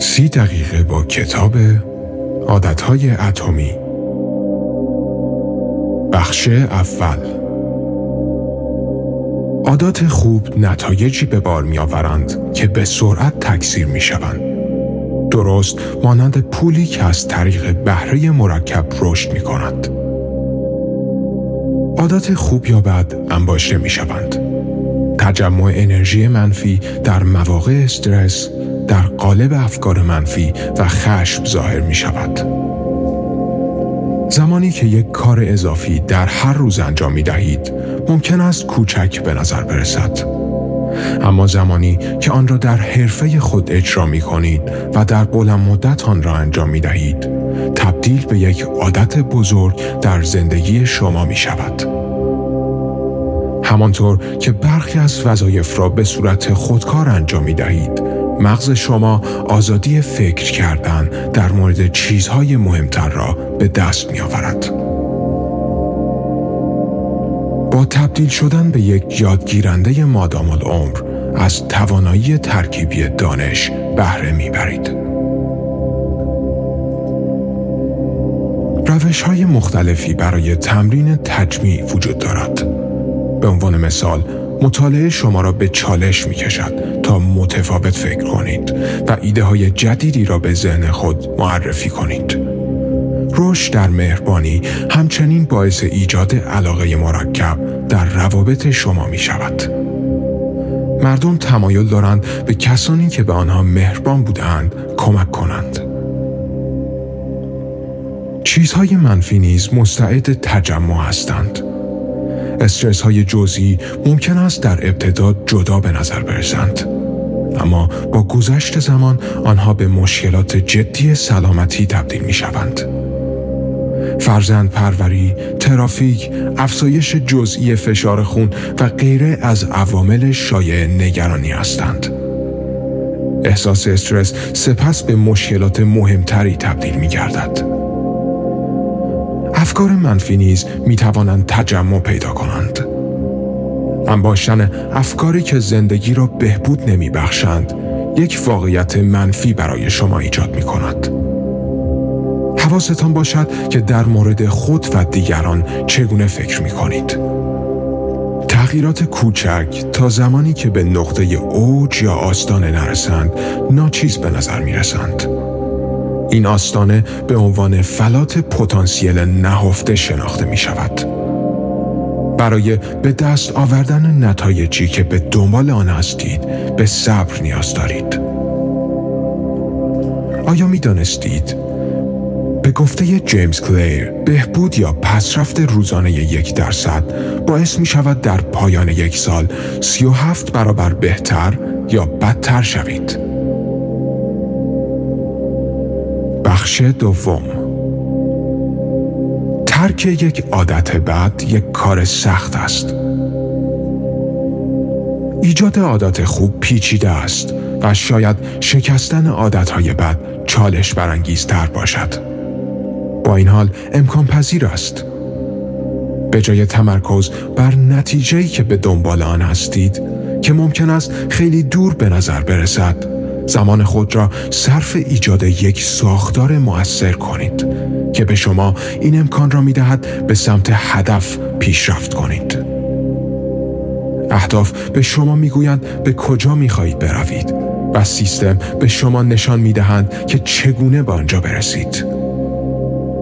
سی دقیقه با کتاب عادتهای اتمی بخش اول عادات خوب نتایجی به بار می آورند که به سرعت تکثیر می شوند. درست مانند پولی که از طریق بهره مرکب رشد می کند. عادات خوب یا بد انباشته می شوند. تجمع انرژی منفی در مواقع استرس در قالب افکار منفی و خشم ظاهر می شود. زمانی که یک کار اضافی در هر روز انجام می دهید ممکن است کوچک به نظر برسد. اما زمانی که آن را در حرفه خود اجرا می کنید و در بلند مدت آن را انجام می دهید تبدیل به یک عادت بزرگ در زندگی شما می شود. همانطور که برخی از وظایف را به صورت خودکار انجام می دهید مغز شما آزادی فکر کردن در مورد چیزهای مهمتر را به دست می آورد. با تبدیل شدن به یک یادگیرنده مادام العمر از توانایی ترکیبی دانش بهره می‌برید. روش های مختلفی برای تمرین تجمیع وجود دارد. به عنوان مثال مطالعه شما را به چالش می کشد تا متفاوت فکر کنید و ایده های جدیدی را به ذهن خود معرفی کنید. رشد در مهربانی همچنین باعث ایجاد علاقه مرکب در روابط شما می شود. مردم تمایل دارند به کسانی که به آنها مهربان بودند کمک کنند. چیزهای منفی نیز مستعد تجمع هستند. استرس های جزئی ممکن است در ابتدا جدا به نظر برسند. اما با گذشت زمان آنها به مشکلات جدی سلامتی تبدیل می شوند. فرزند پروری، ترافیک، افزایش جزئی فشار خون و غیره از عوامل شایع نگرانی هستند. احساس استرس سپس به مشکلات مهمتری تبدیل می گردد. افکار منفی نیز می توانند تجمع پیدا کنند. انباشتن افکاری که زندگی را بهبود نمی بخشند یک واقعیت منفی برای شما ایجاد می کند. حواستان باشد که در مورد خود و دیگران چگونه فکر می کنید. تغییرات کوچک تا زمانی که به نقطه اوج یا آستانه نرسند ناچیز به نظر می رسند. این آستانه به عنوان فلات پتانسیل نهفته شناخته می شود. برای به دست آوردن نتایجی که به دنبال آن هستید به صبر نیاز دارید. آیا می دانستید؟ به گفته جیمز کلیر بهبود یا پسرفت روزانه یک درصد باعث می شود در پایان یک سال سی و هفت برابر بهتر یا بدتر شوید. بخش دوم. ترک یک عادت بد یک کار سخت است. ایجاد عادت خوب پیچیده است و شاید شکستن عادتهای بد چالش برانگیزتر باشد. با این حال امکان پذیر است. به جای تمرکز بر نتیجه‌ای که به دنبال آن هستید که ممکن است خیلی دور به نظر برسد زمان خود را صرف ایجاد یک ساختار مؤثر کنید که به شما این امکان را می دهد به سمت هدف پیشرفت کنید. اهداف به شما می‌گویند به کجا می خواهید بروید و سیستم به شما نشان می دهند که چگونه به آنجا برسید.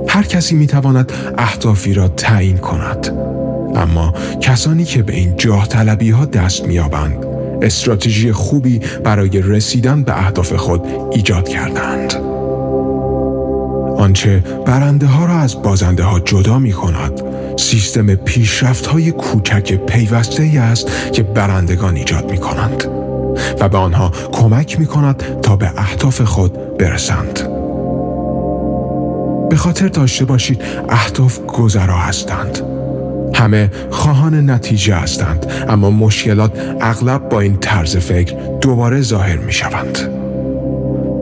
هر کسی می تواند اهدافی را تعیین کند اما کسانی که به این جاه طلبی ها دست می آبند استراتژی خوبی برای رسیدن به اهداف خود ایجاد کردند. آنچه برنده ها را از بازنده ها جدا می کند سیستم پیشرفت های کوچک پیوسته ای است که برندگان ایجاد می کنند و به آنها کمک می کند تا به اهداف خود برسند. به خاطر داشته باشید اهداف گذرا هستند همه خواهان نتیجه هستند اما مشکلات اغلب با این طرز فکر دوباره ظاهر می شوند.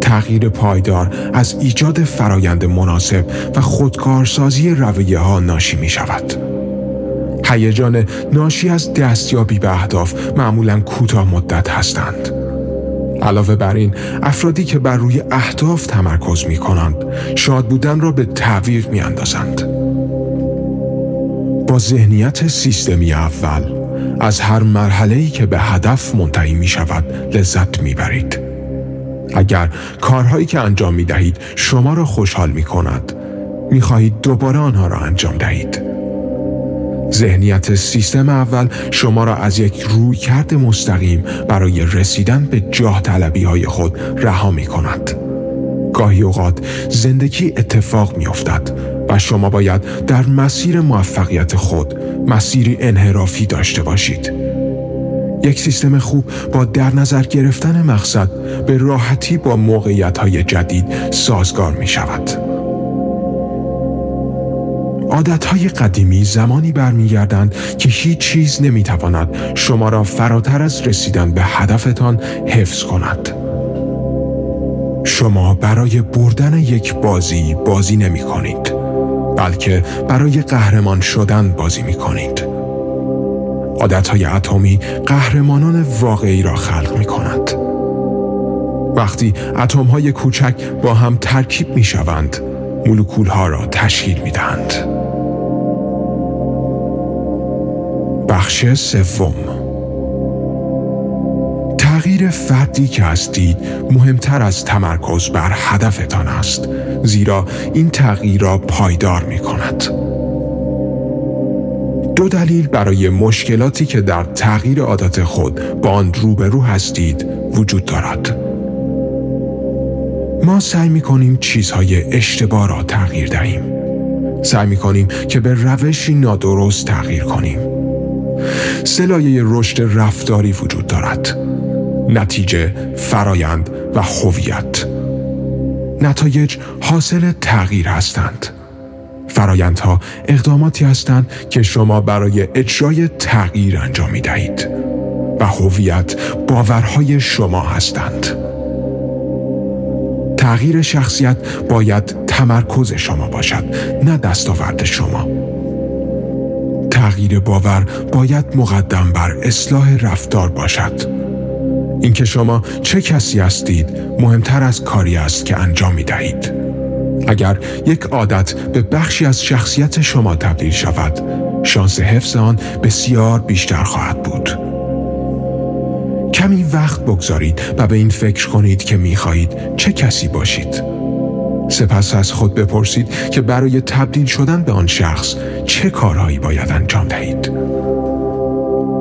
تغییر پایدار از ایجاد فرایند مناسب و خودکارسازی رویه ها ناشی می شود. هیجان ناشی از دستیابی به اهداف معمولا کوتاه مدت هستند. علاوه بر این افرادی که بر روی اهداف تمرکز می کنند شاد بودن را به تعویق می اندازند. با ذهنیت سیستمی اول از هر مرحله‌ای که به هدف منتهی می شود لذت می برید. اگر کارهایی که انجام می دهید شما را خوشحال می کند می خواهید دوباره آنها را انجام دهید. ذهنیت سیستم اول شما را از یک روی کرد مستقیم برای رسیدن به جاه طلبی های خود رها می کند. گاهی اوقات زندگی اتفاق می افتد و شما باید در مسیر موفقیت خود مسیری انحرافی داشته باشید. یک سیستم خوب با در نظر گرفتن مقصد به راحتی با موقعیت های جدید سازگار می شود. های قدیمی زمانی برمیگردند که هیچ چیز نمی‌تواند شما را فراتر از رسیدن به هدفتان حفظ کند. شما برای بردن یک بازی بازی نمی کنید بلکه برای قهرمان شدن بازی می کنید. عادت های اتمی قهرمانان واقعی را خلق می کند. وقتی اتم های کوچک با هم ترکیب می شوند مولکول ها را تشکیل می دهند. بخش سوم تغییر فردی که هستید مهمتر از تمرکز بر هدفتان است زیرا این تغییر را پایدار می کند دو دلیل برای مشکلاتی که در تغییر عادت خود با آن روبرو هستید وجود دارد. ما سعی می کنیم چیزهای اشتباه را تغییر دهیم. سعی می کنیم که به روشی نادرست تغییر کنیم. سلایه رشد رفتاری وجود دارد. نتیجه فرایند و هویت. نتایج حاصل تغییر هستند. فرایندها اقداماتی هستند که شما برای اجرای تغییر انجام می دهید و هویت باورهای شما هستند. تغییر شخصیت باید تمرکز شما باشد نه دستاورد شما. تغییر باور باید مقدم بر اصلاح رفتار باشد. اینکه شما چه کسی هستید مهمتر از کاری است که انجام می دهید اگر یک عادت به بخشی از شخصیت شما تبدیل شود شانس حفظ آن بسیار بیشتر خواهد بود. کمی وقت بگذارید و به این فکر کنید که می خواهید چه کسی باشید. سپس از خود بپرسید که برای تبدیل شدن به آن شخص چه کارهایی باید انجام دهید.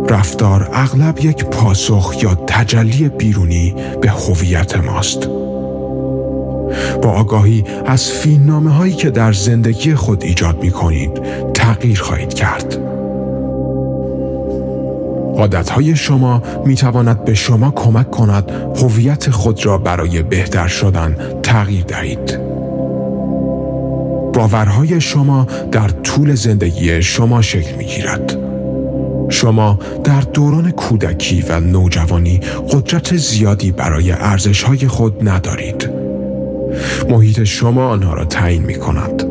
رفتار اغلب یک پاسخ یا تجلی بیرونی به هویت ماست. با آگاهی از فیلمنامه هایی که در زندگی خود ایجاد می کنید تغییر خواهید کرد. عادت های شما می تواند به شما کمک کند هویت خود را برای بهتر شدن تغییر دهید. باورهای شما در طول زندگی شما شکل می گیرد. شما در دوران کودکی و نوجوانی قدرت زیادی برای ارزشهای خود ندارید. محیط شما آنها را تعیین می کند.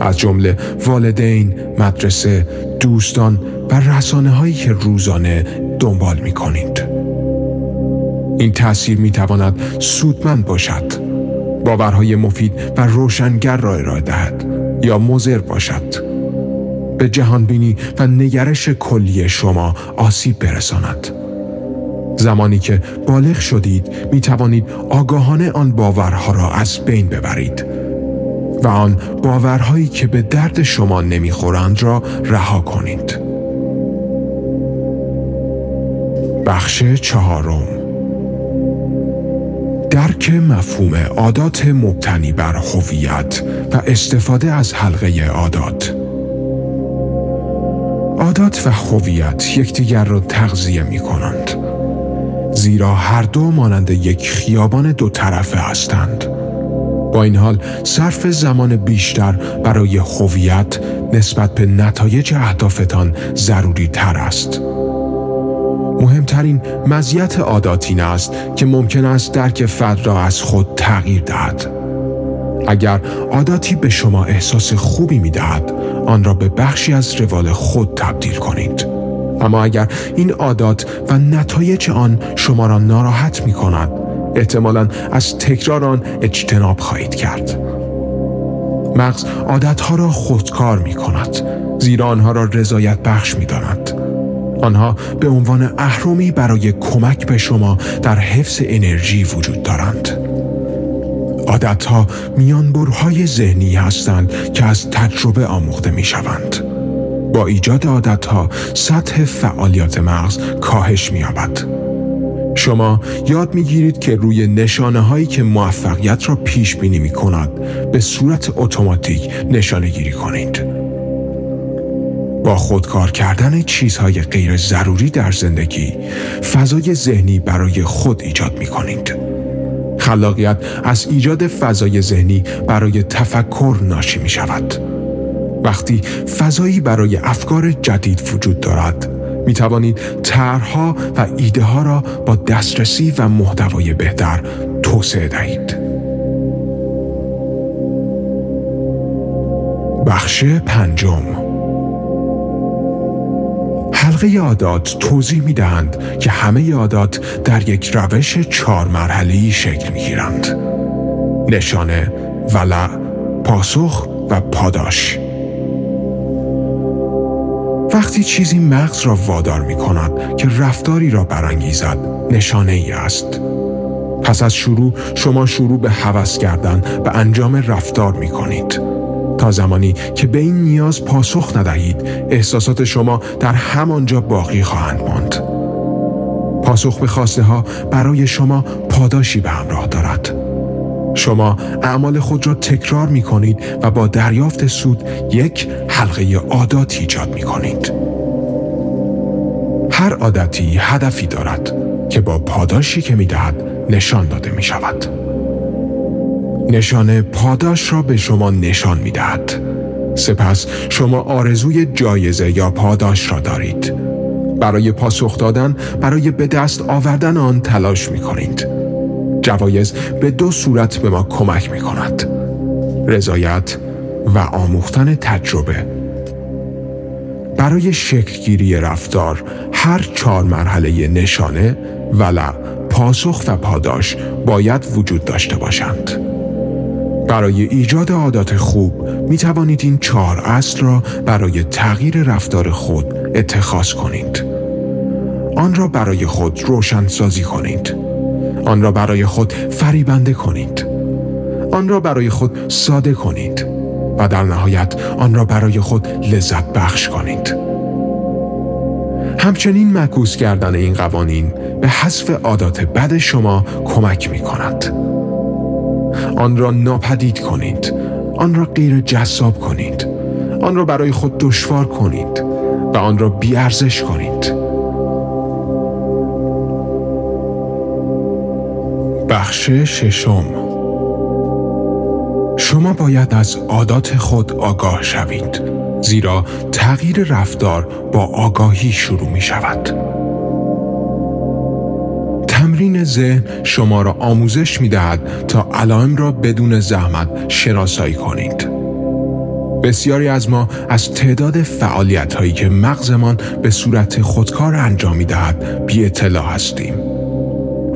از جمله والدین، مدرسه، دوستان و رسانه هایی که روزانه دنبال می کنید. این تأثیر می تواند سودمند باشد باورهای مفید و روشنگر را ارائه دهد یا مزر باشد به جهانبینی و نگرش کلی شما آسیب برساند. زمانی که بالغ شدید می توانید آگاهانه آن باورها را از بین ببرید و آن باورهایی که به درد شما نمی‌خورند را رها کنید. بخش چهارم. درک مفهوم عادات مبتنی بر هویت و استفاده از حلقه عادات. عادات و هویت یکدیگر را تغذیه می کنند زیرا هر دو مانند یک خیابان دو طرفه هستند. با این حال صرف زمان بیشتر برای هویت نسبت به نتایج اهدافتان ضروری تر است. مهمترین مزیت عاداتین است که ممکن است درک فرد را از خود تغییر دهد. اگر عاداتی به شما احساس خوبی می دهد، آن را به بخشی از روال خود تبدیل کنید. اما اگر این عادات و نتایج آن شما را ناراحت می کند، احتمالا از تکرار آن اجتناب خواهید کرد مغز عادتها را خودکار می کند زیرا آنها را رضایت بخش می داند. آنها به عنوان اهرمی برای کمک به شما در حفظ انرژی وجود دارند عادتها میانبرهای ذهنی هستند که از تجربه آموخته می شوند. با ایجاد عادتها سطح فعالیت مغز کاهش می شما یاد می‌گیرید که روی نشانه هایی که موفقیت را پیش بینی می کند به صورت اتوماتیک نشانه گیری کنید. با خودکار کردن چیزهای غیر ضروری در زندگی فضای ذهنی برای خود ایجاد می کنید. خلاقیت از ایجاد فضای ذهنی برای تفکر ناشی می شود. وقتی فضایی برای افکار جدید وجود دارد می توانید طرحها و ایده ها را با دسترسی و محتوای بهتر توسعه دهید. بخش پنجم حلقه عادات توضیح می دهند که همه عادات در یک روش چهار مرحله شکل می گیرند. نشانه، ولع، پاسخ و پاداش. وقتی چیزی مغز را وادار می کند که رفتاری را برانگیزد نشانه ای است پس از شروع شما شروع به حوض کردن و انجام رفتار می کنید تا زمانی که به این نیاز پاسخ ندهید احساسات شما در همانجا باقی خواهند ماند پاسخ به خواسته ها برای شما پاداشی به همراه دارد شما اعمال خود را تکرار می کنید و با دریافت سود یک حلقه عادات ایجاد می کنید. هر عادتی هدفی دارد که با پاداشی که می دهد نشان داده می شود. نشانه پاداش را به شما نشان می دهد. سپس شما آرزوی جایزه یا پاداش را دارید. برای پاسخ دادن برای به دست آوردن آن تلاش می کنید. جوایز به دو صورت به ما کمک می کند رضایت و آموختن تجربه برای شکلگیری رفتار هر چهار مرحله نشانه ولع پاسخ و پاداش باید وجود داشته باشند برای ایجاد عادات خوب می توانید این چهار اصل را برای تغییر رفتار خود اتخاذ کنید. آن را برای خود روشن سازی کنید. آن را برای خود فریبنده کنید. آن را برای خود ساده کنید و در نهایت آن را برای خود لذت بخش کنید. همچنین معکوس کردن این قوانین به حذف عادات بد شما کمک می کند آن را ناپدید کنید. آن را غیر جذاب کنید. آن را برای خود دشوار کنید و آن را بیارزش کنید. بخش ششم. شما باید از عادات خود آگاه شوید زیرا تغییر رفتار با آگاهی شروع می شود تمرین ذهن شما را آموزش می دهد تا علائم را بدون زحمت شناسایی کنید بسیاری از ما از تعداد فعالیت هایی که مغزمان به صورت خودکار انجام می دهد بی اطلاع هستیم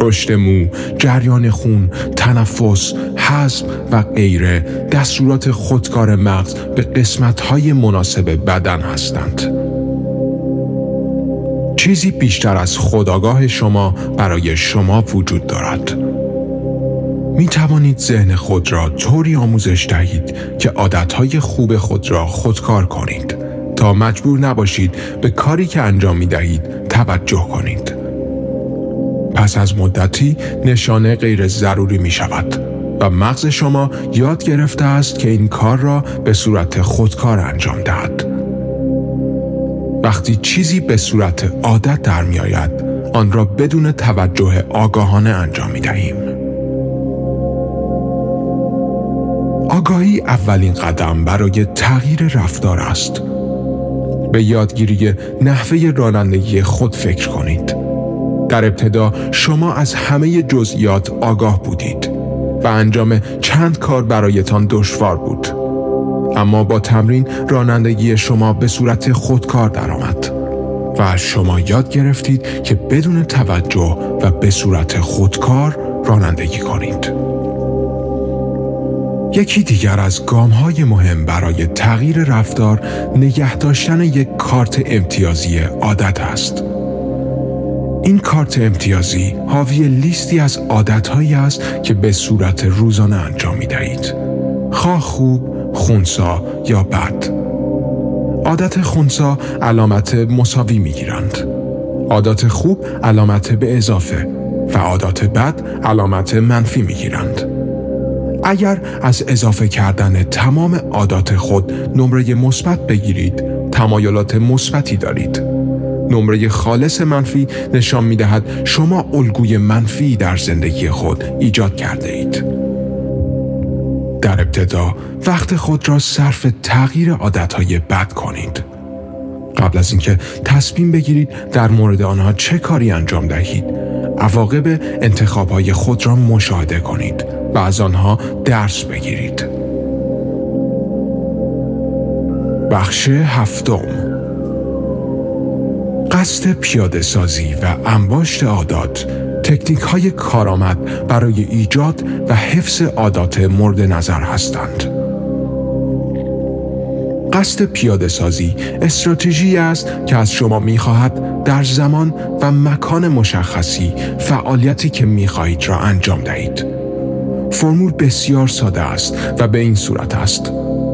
رشد مو، جریان خون، تنفس، حزم و غیره دستورات خودکار مغز به قسمتهای مناسب بدن هستند. چیزی بیشتر از خداگاه شما برای شما وجود دارد. می توانید ذهن خود را طوری آموزش دهید که عادتهای خوب خود را خودکار کنید تا مجبور نباشید به کاری که انجام می دهید توجه کنید. پس از مدتی نشانه غیر ضروری می شود و مغز شما یاد گرفته است که این کار را به صورت خودکار انجام دهد. وقتی چیزی به صورت عادت در می آید، آن را بدون توجه آگاهانه انجام می دهیم. آگاهی اولین قدم برای تغییر رفتار است. به یادگیری نحوه رانندگی خود فکر کنید. در ابتدا شما از همه جزئیات آگاه بودید و انجام چند کار برایتان دشوار بود اما با تمرین رانندگی شما به صورت خودکار درآمد و شما یاد گرفتید که بدون توجه و به صورت خودکار رانندگی کنید. یکی دیگر از گام های مهم برای تغییر رفتار نگه داشتن یک کارت امتیازی عادت است. این کارت امتیازی حاوی لیستی از عادتهایی است که به صورت روزانه انجام می دهید. خواه خوب، خونسا یا بد. عادت خونسا علامت مساوی می گیرند. عادت خوب علامت به اضافه و عادت بد علامت منفی می گیرند. اگر از اضافه کردن تمام عادات خود نمره مثبت بگیرید تمایلات مثبتی دارید نمره خالص منفی نشان می دهد شما الگوی منفی در زندگی خود ایجاد کرده اید در ابتدا وقت خود را صرف تغییر عادتهای بد کنید. قبل از اینکه تصمیم بگیرید در مورد آنها چه کاری انجام دهید عواقب انتخابهای خود را مشاهده کنید و از آنها درس بگیرید. بخش هفتم. قصد پیاده سازی و انباشت عادات تکنیک های کارآمد برای ایجاد و حفظ عادات مورد نظر هستند. قصد پیاده سازی استراتژی است که از شما می خواهد در زمان و مکان مشخصی فعالیتی که می خواهید را انجام دهید. فرمول بسیار ساده است و به این صورت است.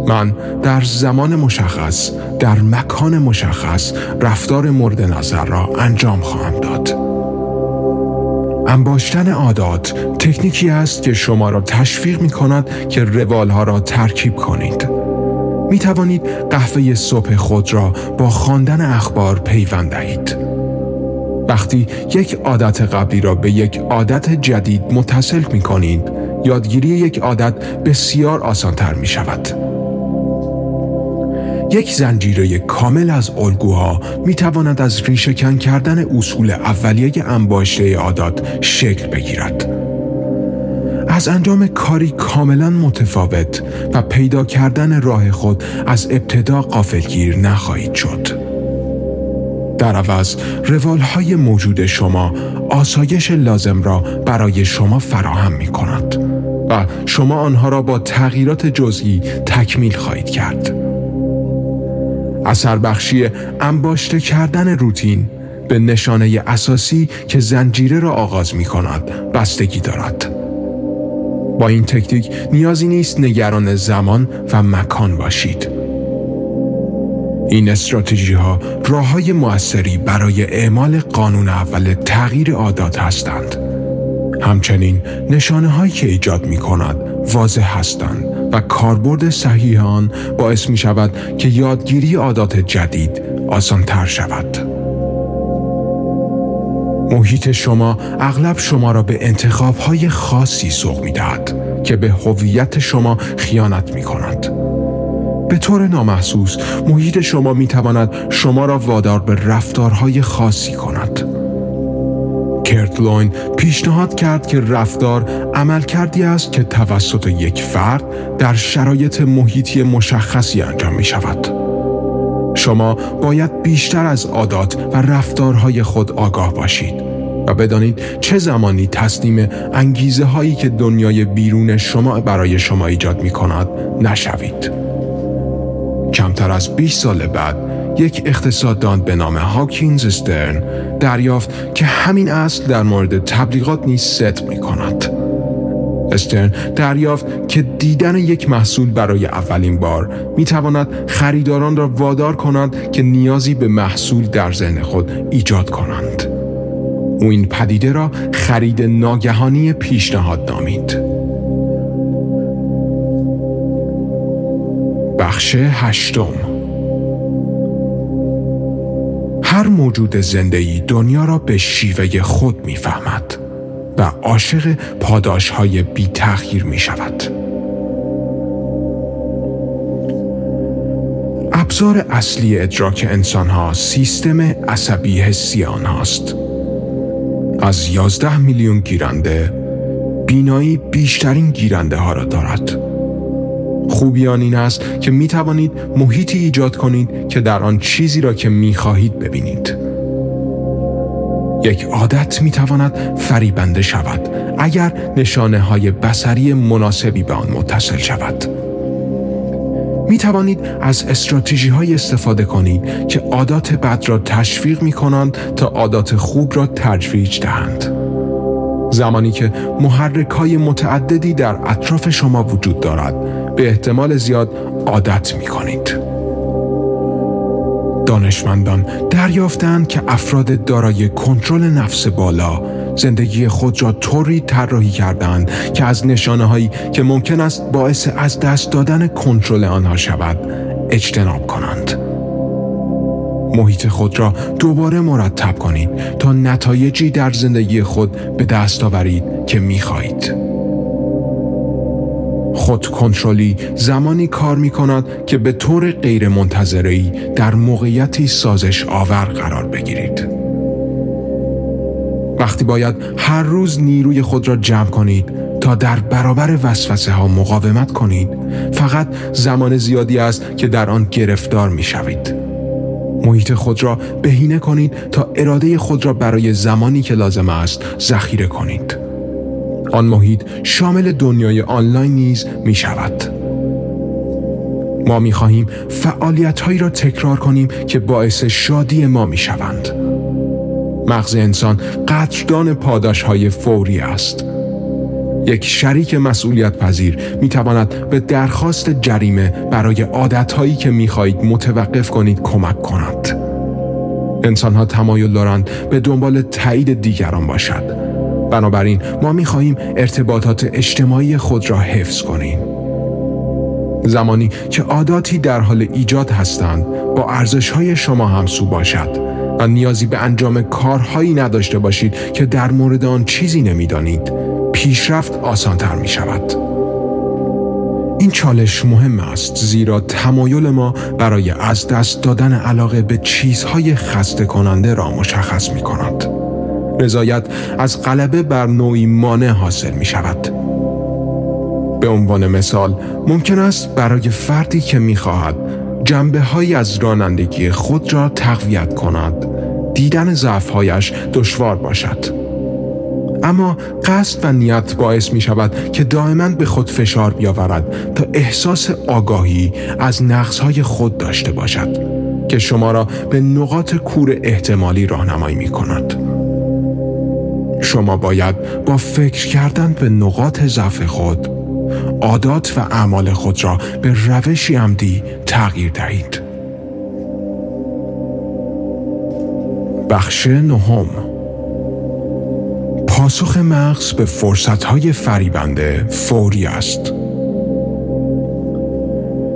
من در زمان مشخص در مکان مشخص رفتار مورد نظر را انجام خواهم داد. انباشتن عادات تکنیکی است که شما را تشویق می کند که روالها را ترکیب کنید. می توانید قهوه صبح خود را با خواندن اخبار پیوند دهید. وقتی یک عادت قبلی را به یک عادت جدید متصل می کنید، یادگیری یک عادت بسیار آسانتر می شود. یک زنجیره کامل از الگوها می تواند از ریشه کردن اصول اولیه انباشته عادات شکل بگیرد. از انجام کاری کاملا متفاوت و پیدا کردن راه خود از ابتدا قافلگیر نخواهید شد. در عوض روال های موجود شما آسایش لازم را برای شما فراهم می کند و شما آنها را با تغییرات جزئی تکمیل خواهید کرد. اثر بخشی انباشته کردن روتین به نشانه اساسی که زنجیره را آغاز می کند بستگی دارد. با این تکنیک نیازی نیست نگران زمان و مکان باشید. این استراتژی ها راه های موثری برای اعمال قانون اول تغییر عادات هستند. همچنین نشانه هایی که ایجاد می کند واضح هستند کاربرد صحیح آن باعث می شود که یادگیری عادات جدید آسان تر شود. محیط شما اغلب شما را به انتخاب های خاصی سوق می دهد که به هویت شما خیانت می کند. به طور نامحسوس محیط شما می تواند شما را وادار به رفتارهای خاصی کند. کرت لوین پیشنهاد کرد که رفتار عمل کردی است که توسط یک فرد در شرایط محیطی مشخصی انجام می شود. شما باید بیشتر از عادات و رفتارهای خود آگاه باشید و بدانید چه زمانی تصمیم انگیزه هایی که دنیای بیرون شما برای شما ایجاد می کند نشوید. کمتر از 20 سال بعد یک اقتصاددان به نام هاکینز استرن دریافت که همین اصل در مورد تبلیغات نیز ست می کند. استرن دریافت که دیدن یک محصول برای اولین بار می تواند خریداران را وادار کند که نیازی به محصول در ذهن خود ایجاد کنند. او این پدیده را خرید ناگهانی پیشنهاد نامید. بخش هشتم هر موجود زندگی دنیا را به شیوه خود می‌فهمد. و عاشق پاداش های بی تغییر می شود. ابزار اصلی ادراک انسان ها سیستم عصبی حسی آنهاست. از 11 میلیون گیرنده بینایی بیشترین گیرنده ها را دارد. خوبی آن این است که می توانید محیطی ایجاد کنید که در آن چیزی را که می خواهید ببینید. یک عادت می تواند فریبنده شود اگر نشانه های بسری مناسبی به آن متصل شود. می توانید از استراتژی های استفاده کنید که عادات بد را تشویق می کنند تا عادات خوب را تجویج دهند. زمانی که محرک های متعددی در اطراف شما وجود دارد به احتمال زیاد عادت می کنید. دانشمندان دریافتند که افراد دارای کنترل نفس بالا زندگی خود را طوری طراحی کردند که از نشانه هایی که ممکن است باعث از دست دادن کنترل آنها شود اجتناب کنند. محیط خود را دوباره مرتب کنید تا نتایجی در زندگی خود به دست آورید که می خواهید. خود کنترلی زمانی کار می کند که به طور غیر منتظری در موقعیتی سازش آور قرار بگیرید. وقتی باید هر روز نیروی خود را جمع کنید تا در برابر وسوسه ها مقاومت کنید فقط زمان زیادی است که در آن گرفتار می شوید. محیط خود را بهینه کنید تا اراده خود را برای زمانی که لازم است ذخیره کنید. آن محیط شامل دنیای آنلاین نیز می شود. ما می خواهیم فعالیت هایی را تکرار کنیم که باعث شادی ما می شوند. مغز انسان قدردان پاداش های فوری است. یک شریک مسئولیت پذیر می تواند به درخواست جریمه برای عادت هایی که می خواهید متوقف کنید کمک کند. انسان ها تمایل دارند به دنبال تایید دیگران باشد بنابراین ما می خواهیم ارتباطات اجتماعی خود را حفظ کنیم. زمانی که عاداتی در حال ایجاد هستند با ارزش های شما همسو باشد و نیازی به انجام کارهایی نداشته باشید که در مورد آن چیزی نمی‌دانید پیشرفت آسانتر می شود. این چالش مهم است زیرا تمایل ما برای از دست دادن علاقه به چیزهای خسته کننده را مشخص می کند. رضایت از غلبه بر نوعی مانع حاصل می شود. به عنوان مثال ممکن است برای فردی که می خواهد جنبه های از رانندگی خود را تقویت کند دیدن ضعفهایش دشوار باشد اما قصد و نیت باعث می شود که دائما به خود فشار بیاورد تا احساس آگاهی از های خود داشته باشد که شما را به نقاط کور احتمالی راهنمایی می کند. شما باید با فکر کردن به نقاط ضعف خود عادات و اعمال خود را به روشی عمدی تغییر دهید. بخش نهم. پاسخ مغز به فرصتهای فریبنده فوری است.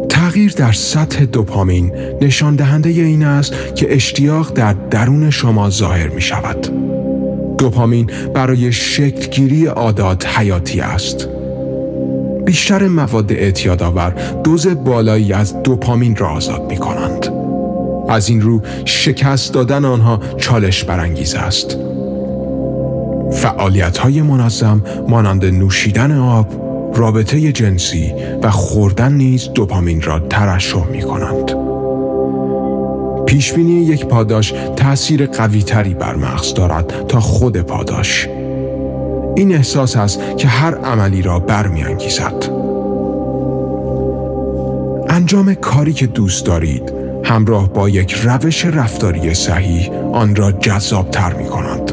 تغییر در سطح دوپامین نشان دهنده این است که اشتیاق در درون شما ظاهر می شود. دوپامین برای شکلگیری عادات حیاتی است. بیشتر مواد اعتیادآور دوز بالایی از دوپامین را آزاد می کنند. از این رو شکست دادن آنها چالش برانگیز است. فعالیت های منظم مانند نوشیدن آب، رابطه جنسی و خوردن نیز دوپامین را ترشح می کنند. پیشبینی یک پاداش تأثیر قوی تری بر مغز دارد تا خود پاداش این احساس است که هر عملی را برمیانگیزد انجام کاری که دوست دارید همراه با یک روش رفتاری صحیح آن را جذابتر می کند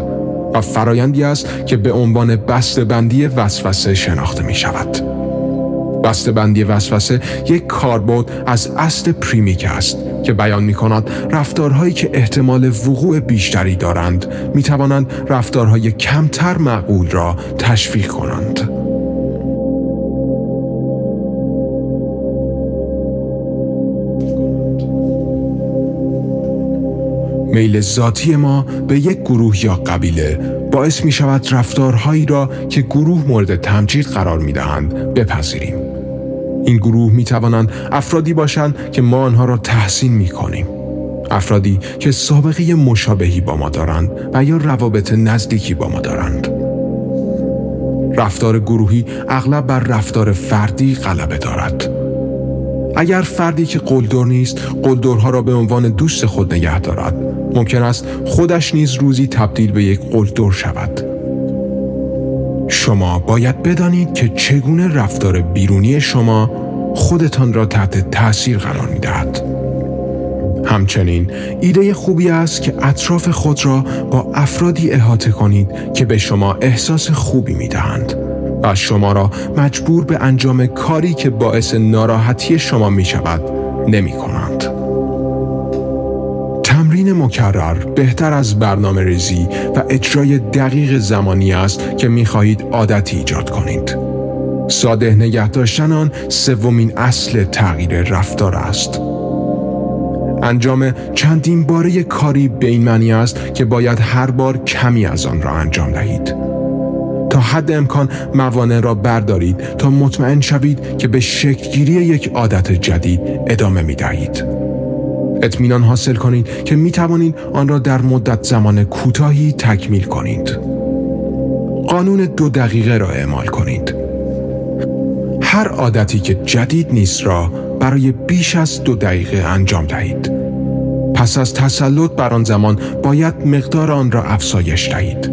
و فرایندی است که به عنوان بندی وسوسه شناخته می شود. بندی وسوسه یک کاربرد از اصل پریمیک است که بیان می کند رفتارهایی که احتمال وقوع بیشتری دارند می توانند رفتارهای کمتر معقول را تشویق کنند. میل ذاتی ما به یک گروه یا قبیله باعث می شود رفتارهایی را که گروه مورد تمجید قرار می دهند بپذیریم. این گروه می توانند افرادی باشند که ما آنها را تحسین می کنیم. افرادی که سابقه مشابهی با ما دارند و یا روابط نزدیکی با ما دارند. رفتار گروهی اغلب بر رفتار فردی غلبه دارد. اگر فردی که قلدر نیست قلدرها را به عنوان دوست خود نگه دارد ممکن است خودش نیز روزی تبدیل به یک قلدر شود شما باید بدانید که چگونه رفتار بیرونی شما خودتان را تحت تاثیر قرار می دهد. همچنین ایده خوبی است که اطراف خود را با افرادی احاطه کنید که به شما احساس خوبی می دهند و شما را مجبور به انجام کاری که باعث ناراحتی شما می شود نمی کنند. تمرین مکرر بهتر از برنامه ریزی و اجرای دقیق زمانی است که می خواهید عادتی ایجاد کنید. ساده نگه داشتن آن سومین اصل تغییر رفتار است. انجام چندین باره کاری به این معنی است که باید هر بار کمی از آن را انجام دهید. تا حد امکان موانع را بردارید تا مطمئن شوید که به شکلگیری یک عادت جدید ادامه می دهید. اطمینان حاصل کنید که می توانید آن را در مدت زمان کوتاهی تکمیل کنید. قانون دو دقیقه را اعمال کنید. هر عادتی که جدید نیست را برای بیش از دو دقیقه انجام دهید. پس از تسلط بر آن زمان باید مقدار آن را افزایش دهید.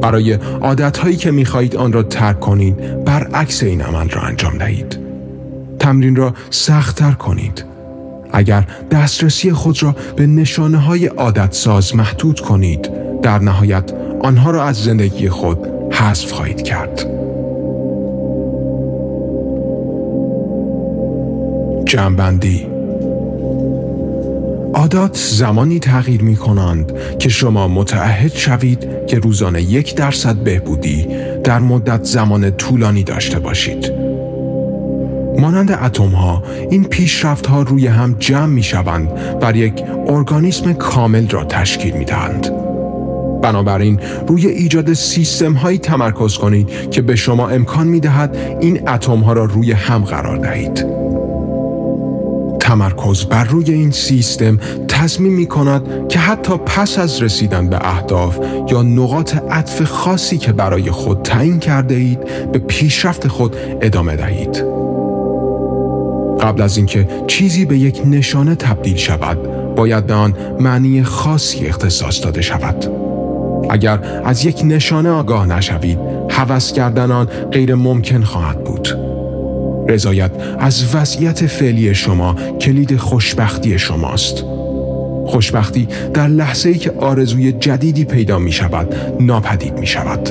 برای عادتهایی که می‌خواهید آن را ترک کنید برعکس این عمل را انجام دهید. تمرین را سختتر کنید. اگر دسترسی خود را به نشانه های عادت ساز محدود کنید در نهایت آنها را از زندگی خود حذف خواهید کرد. جنبندی عادات زمانی تغییر می کنند که شما متعهد شوید که روزانه یک درصد بهبودی در مدت زمان طولانی داشته باشید. مانند اتم ها این پیشرفت ها روی هم جمع می شوند بر یک ارگانیسم کامل را تشکیل می دهند. بنابراین روی ایجاد سیستم هایی تمرکز کنید که به شما امکان می دهد این اتم ها را روی هم قرار دهید. تمرکز بر روی این سیستم تصمیم می کند که حتی پس از رسیدن به اهداف یا نقاط عطف خاصی که برای خود تعیین کرده اید به پیشرفت خود ادامه دهید. قبل از اینکه چیزی به یک نشانه تبدیل شود باید به آن معنی خاصی اختصاص داده شود. اگر از یک نشانه آگاه نشوید هوس کردن آن غیر ممکن خواهد بود. رضایت از وضعیت فعلی شما کلید خوشبختی شماست. خوشبختی در لحظه ای که آرزوی جدیدی پیدا می شود ناپدید می شود.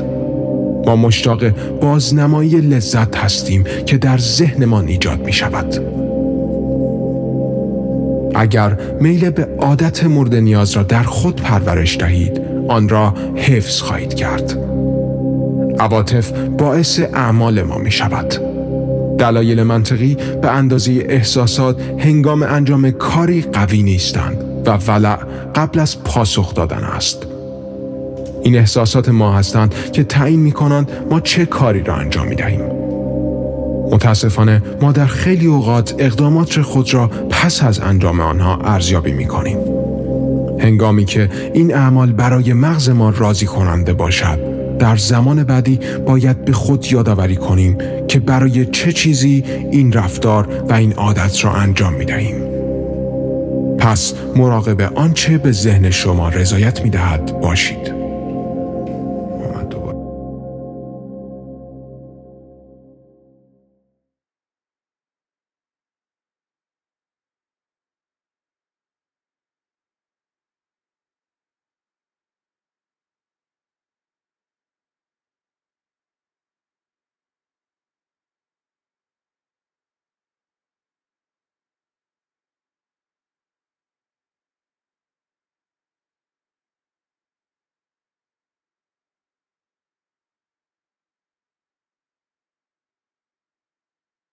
ما مشتاق بازنمایی لذت هستیم که در ذهنمان ایجاد می شود. اگر میل به عادت مورد نیاز را در خود پرورش دهید آن را حفظ خواهید کرد. عواطف باعث اعمال ما می شود. دلایل منطقی به اندازه احساسات هنگام انجام کاری قوی نیستند و ولع قبل از پاسخ دادن است. این احساسات ما هستند که تعیین می کنند ما چه کاری را انجام می دهیم. متاسفانه ما در خیلی اوقات اقدامات خود را پس از انجام آنها ارزیابی می کنیم. هنگامی که این اعمال برای مغز ما راضی کننده باشد در زمان بعدی باید به خود یادآوری کنیم که برای چه چیزی این رفتار و این عادت را انجام می دهیم. پس مراقب آنچه به ذهن شما رضایت می دهد باشید.